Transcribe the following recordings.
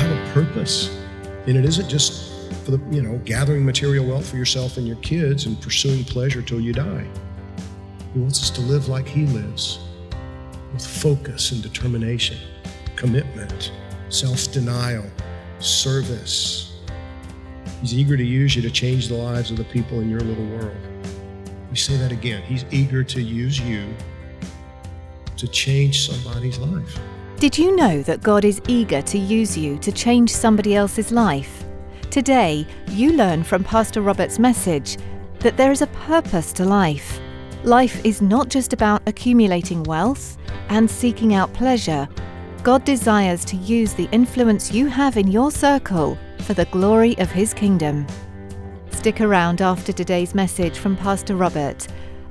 Have a purpose. And it isn't just for the you know gathering material wealth for yourself and your kids and pursuing pleasure till you die. He wants us to live like he lives with focus and determination commitment self-denial service. He's eager to use you to change the lives of the people in your little world. We say that again. He's eager to use you to change somebody's life Did you know that God is eager to use you to change somebody else's life? Today, you learn from Pastor Robert's message that there is a purpose to life. Life is not just about accumulating wealth and seeking out pleasure. God desires to use the influence you have in your circle for the glory of His kingdom. Stick around after today's message from Pastor Robert.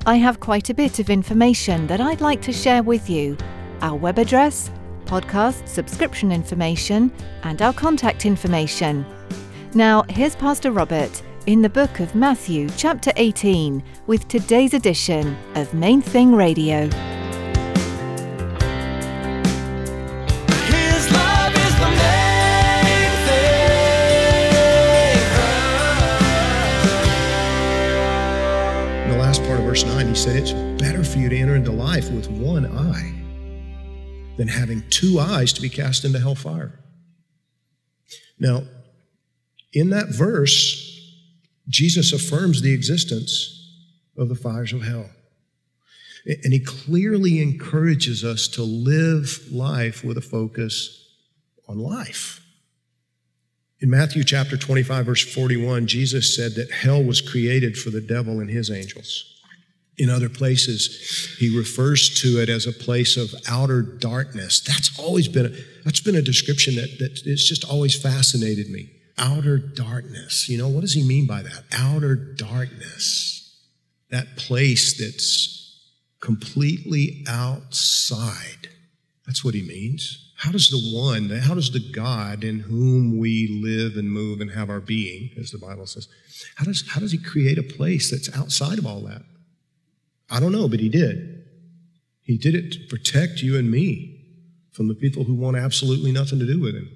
I have quite a bit of information that I'd like to share with you. Our web address, podcast subscription information, and our contact information. Now, here's Pastor Robert in the book of Matthew, chapter 18, with today's edition of Main Thing Radio. His love is the main thing. In the last part of verse 9, he said, It's better for you to enter into life with one eye than having two eyes to be cast into hellfire. Now, in that verse, Jesus affirms the existence of the fires of hell. And he clearly encourages us to live life with a focus on life. In Matthew chapter 25, verse 41, Jesus said that hell was created for the devil and his angels. In other places, he refers to it as a place of outer darkness. That's always been a, that's been a description that, that it's just always fascinated me. Outer darkness. You know, what does he mean by that? Outer darkness. That place that's completely outside. That's what he means. How does the one, how does the God in whom we live and move and have our being, as the Bible says, how does, how does he create a place that's outside of all that? I don't know, but he did. He did it to protect you and me from the people who want absolutely nothing to do with him.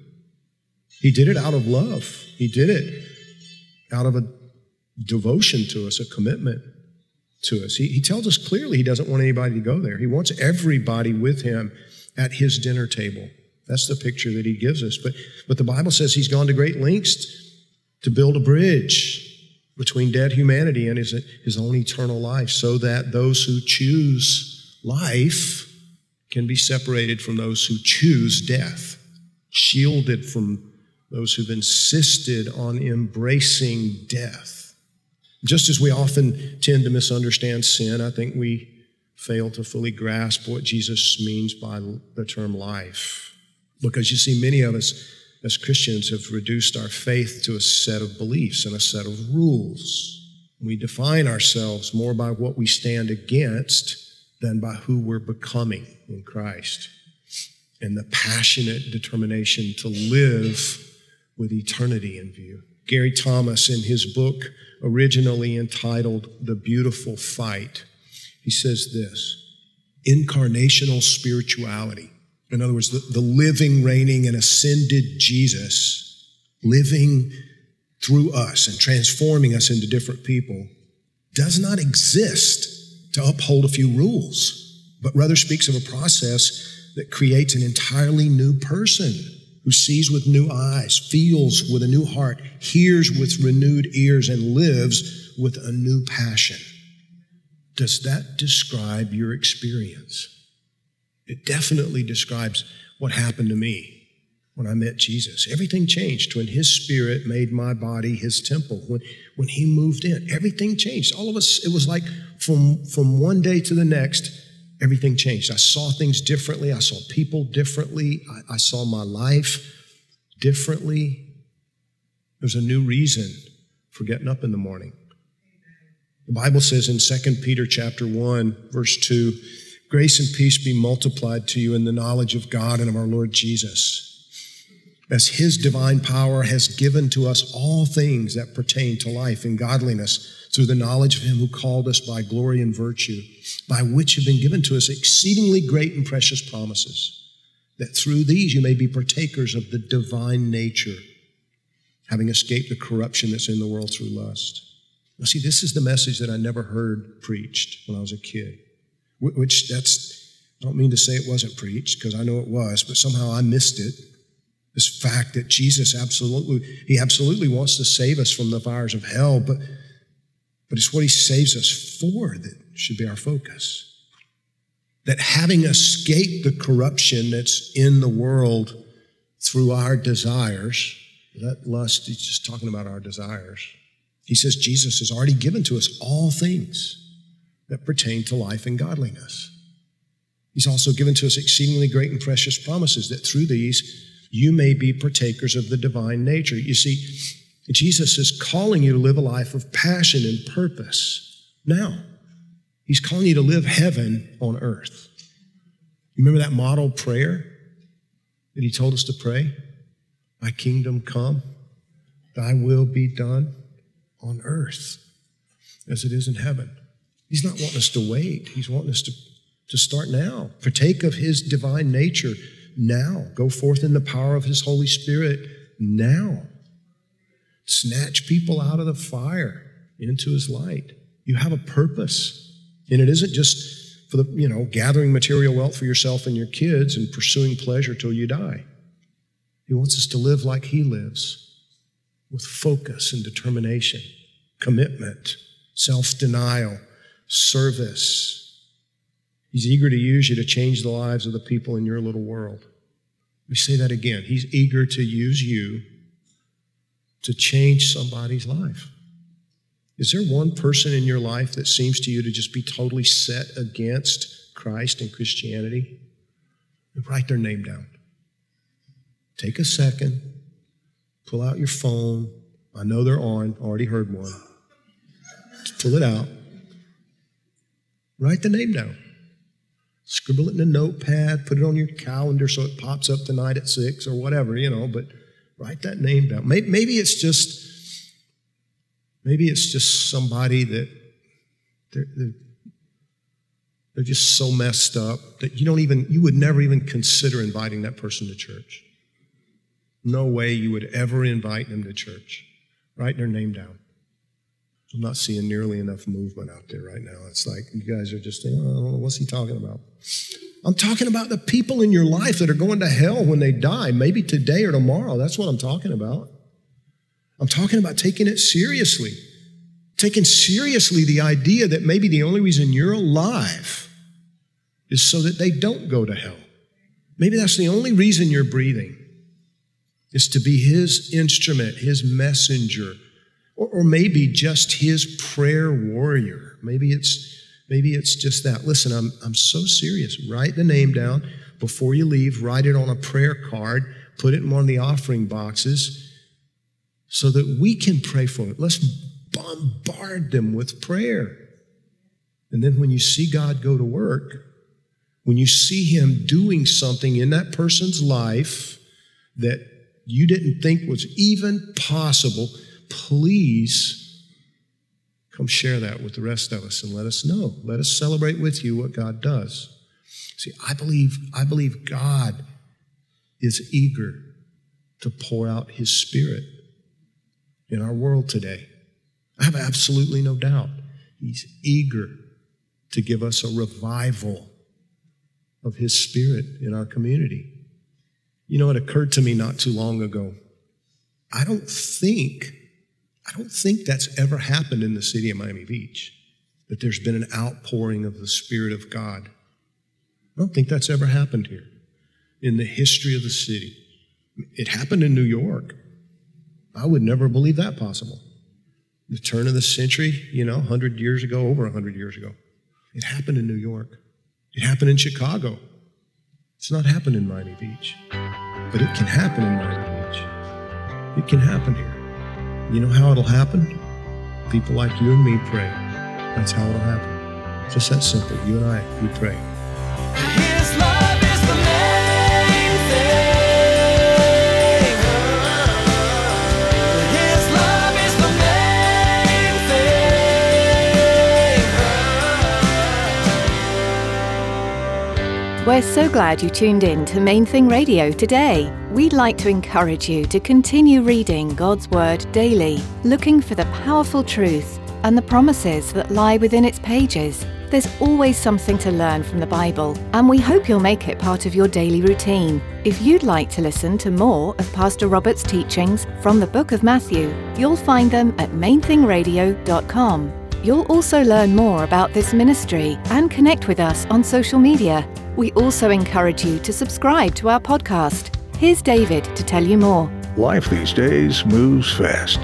He did it out of love. He did it out of a devotion to us, a commitment to us. He, he tells us clearly he doesn't want anybody to go there. He wants everybody with him at his dinner table. That's the picture that he gives us. But, but the Bible says he's gone to great lengths to build a bridge between dead humanity and his, his own eternal life so that those who choose life can be separated from those who choose death, shielded from those who've insisted on embracing death. Just as we often tend to misunderstand sin, I think we fail to fully grasp what Jesus means by the term life. Because you see, many of us as Christians have reduced our faith to a set of beliefs and a set of rules. We define ourselves more by what we stand against than by who we're becoming in Christ and the passionate determination to live with eternity in view. Gary Thomas, in his book originally entitled The Beautiful Fight, he says this incarnational spirituality. In other words, the, the living, reigning, and ascended Jesus living through us and transforming us into different people does not exist to uphold a few rules, but rather speaks of a process that creates an entirely new person who sees with new eyes, feels with a new heart, hears with renewed ears, and lives with a new passion. Does that describe your experience? It definitely describes what happened to me when I met Jesus. Everything changed when His Spirit made my body His temple. When, when He moved in, everything changed. All of us, it was like from, from one day to the next, everything changed. I saw things differently. I saw people differently. I, I saw my life differently. There's a new reason for getting up in the morning. The Bible says in 2 Peter chapter 1, verse 2, grace and peace be multiplied to you in the knowledge of God and of our Lord Jesus. As his divine power has given to us all things that pertain to life and godliness through the knowledge of him who called us by glory and virtue, by which have been given to us exceedingly great and precious promises, that through these you may be partakers of the divine nature, having escaped the corruption that's in the world through lust. Now, see, this is the message that I never heard preached when I was a kid, which that's, I don't mean to say it wasn't preached because I know it was, but somehow I missed it. This fact that Jesus absolutely, he absolutely wants to save us from the fires of hell, but, but it's what he saves us for that should be our focus. That having escaped the corruption that's in the world through our desires, that lust, he's just talking about our desires he says Jesus has already given to us all things that pertain to life and godliness. He's also given to us exceedingly great and precious promises that through these you may be partakers of the divine nature. You see, Jesus is calling you to live a life of passion and purpose now. He's calling you to live heaven on earth. Remember that model prayer that he told us to pray? Thy kingdom come, thy will be done on earth as it is in heaven. He's not wanting us to wait. He's wanting us to, to start now. Partake of his divine nature now. Go forth in the power of his Holy Spirit now. Snatch people out of the fire into his light. You have a purpose. And it isn't just for the, you know, gathering material wealth for yourself and your kids and pursuing pleasure till you die. He wants us to live like he lives with focus and determination, commitment, self denial, service. He's eager to use you to change the lives of the people in your little world. Let me say that again. He's eager to use you to change somebody's life. Is there one person in your life that seems to you to just be totally set against Christ and Christianity? Write their name down. Take a second, Pull out your phone. I know they're on. Already heard one. Pull it out. Write the name down. Scribble it in a notepad. Put it on your calendar so it pops up tonight at six or whatever, you know. But write that name down. Maybe, it's just maybe it's just somebody that they're, they're, they're just so messed up that you don't even you would never even consider inviting that person to church no way you would ever invite them to church. Write their name down. I'm not seeing nearly enough movement out there right now. It's like you guys are just thinking, oh, what's he talking about? I'm talking about the people in your life that are going to hell when they die, maybe today or tomorrow. That's what I'm talking about. I'm talking about taking it seriously. Taking seriously the idea that maybe the only reason you're alive is so that they don't go to hell. Maybe that's the only reason you're breathing is to be his instrument, his messenger, or, or maybe just his prayer warrior. Maybe it's maybe it's just that. Listen, I'm, I'm so serious. Write the name down before you leave, write it on a prayer card, put it in one of the offering boxes so that we can pray for it. Let's bombard them with prayer. And then when you see God go to work, when you see Him doing something in that person's life that you didn't think was even possible, please come share that with the rest of us and let us know. Let us celebrate with you what God does. See, I believe, I believe God is eager to pour out his spirit in our world today. I have absolutely no doubt. He's eager to give us a revival of his spirit in our community. You know, it occurred to me not too long ago. I don't think, I don't think that's ever happened in the city of Miami Beach, that there's been an outpouring of the Spirit of God. I don't think that's ever happened here in the history of the city. It happened in New York. I would never believe that possible. The turn of the century, you know, 100 years ago, over 100 years ago. It happened in New York. It happened in Chicago. It's not happened in Miami Beach, but it can happen in Miami Beach. It can happen here. You know how it'll happen? People like you and me pray. That's how it'll happen. Just that simple. You and I, we pray. We're so glad you tuned in to Main Thing Radio today. We'd like to encourage you to continue reading God's Word daily, looking for the powerful truth and the promises that lie within its pages. There's always something to learn from the Bible, and we hope you'll make it part of your daily routine. If you'd like to listen to more of Pastor Robert's teachings from the book of Matthew, you'll find them at mainthingradio.com. You'll also learn more about this ministry and connect with us on social media. We also encourage you to subscribe to our podcast. Here's David to tell you more. Life these days moves fast.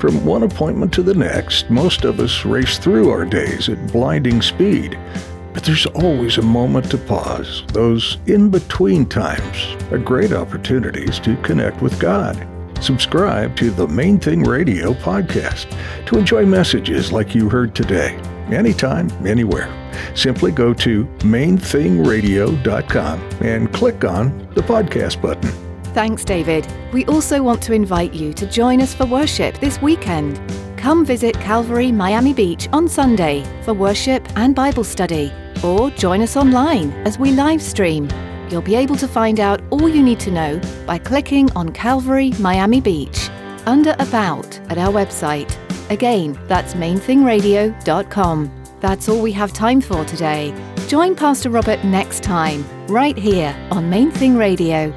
From one appointment to the next, most of us race through our days at blinding speed. But there's always a moment to pause. Those in between times are great opportunities to connect with God. Subscribe to the Main Thing Radio podcast to enjoy messages like you heard today, anytime, anywhere. Simply go to mainthingradio.com and click on the podcast button. Thanks, David. We also want to invite you to join us for worship this weekend. Come visit Calvary Miami Beach on Sunday for worship and Bible study, or join us online as we live stream. You'll be able to find out all you need to know by clicking on Calvary Miami Beach under About at our website. Again, that's mainthingradio.com. That's all we have time for today. Join Pastor Robert next time, right here on Main Thing Radio.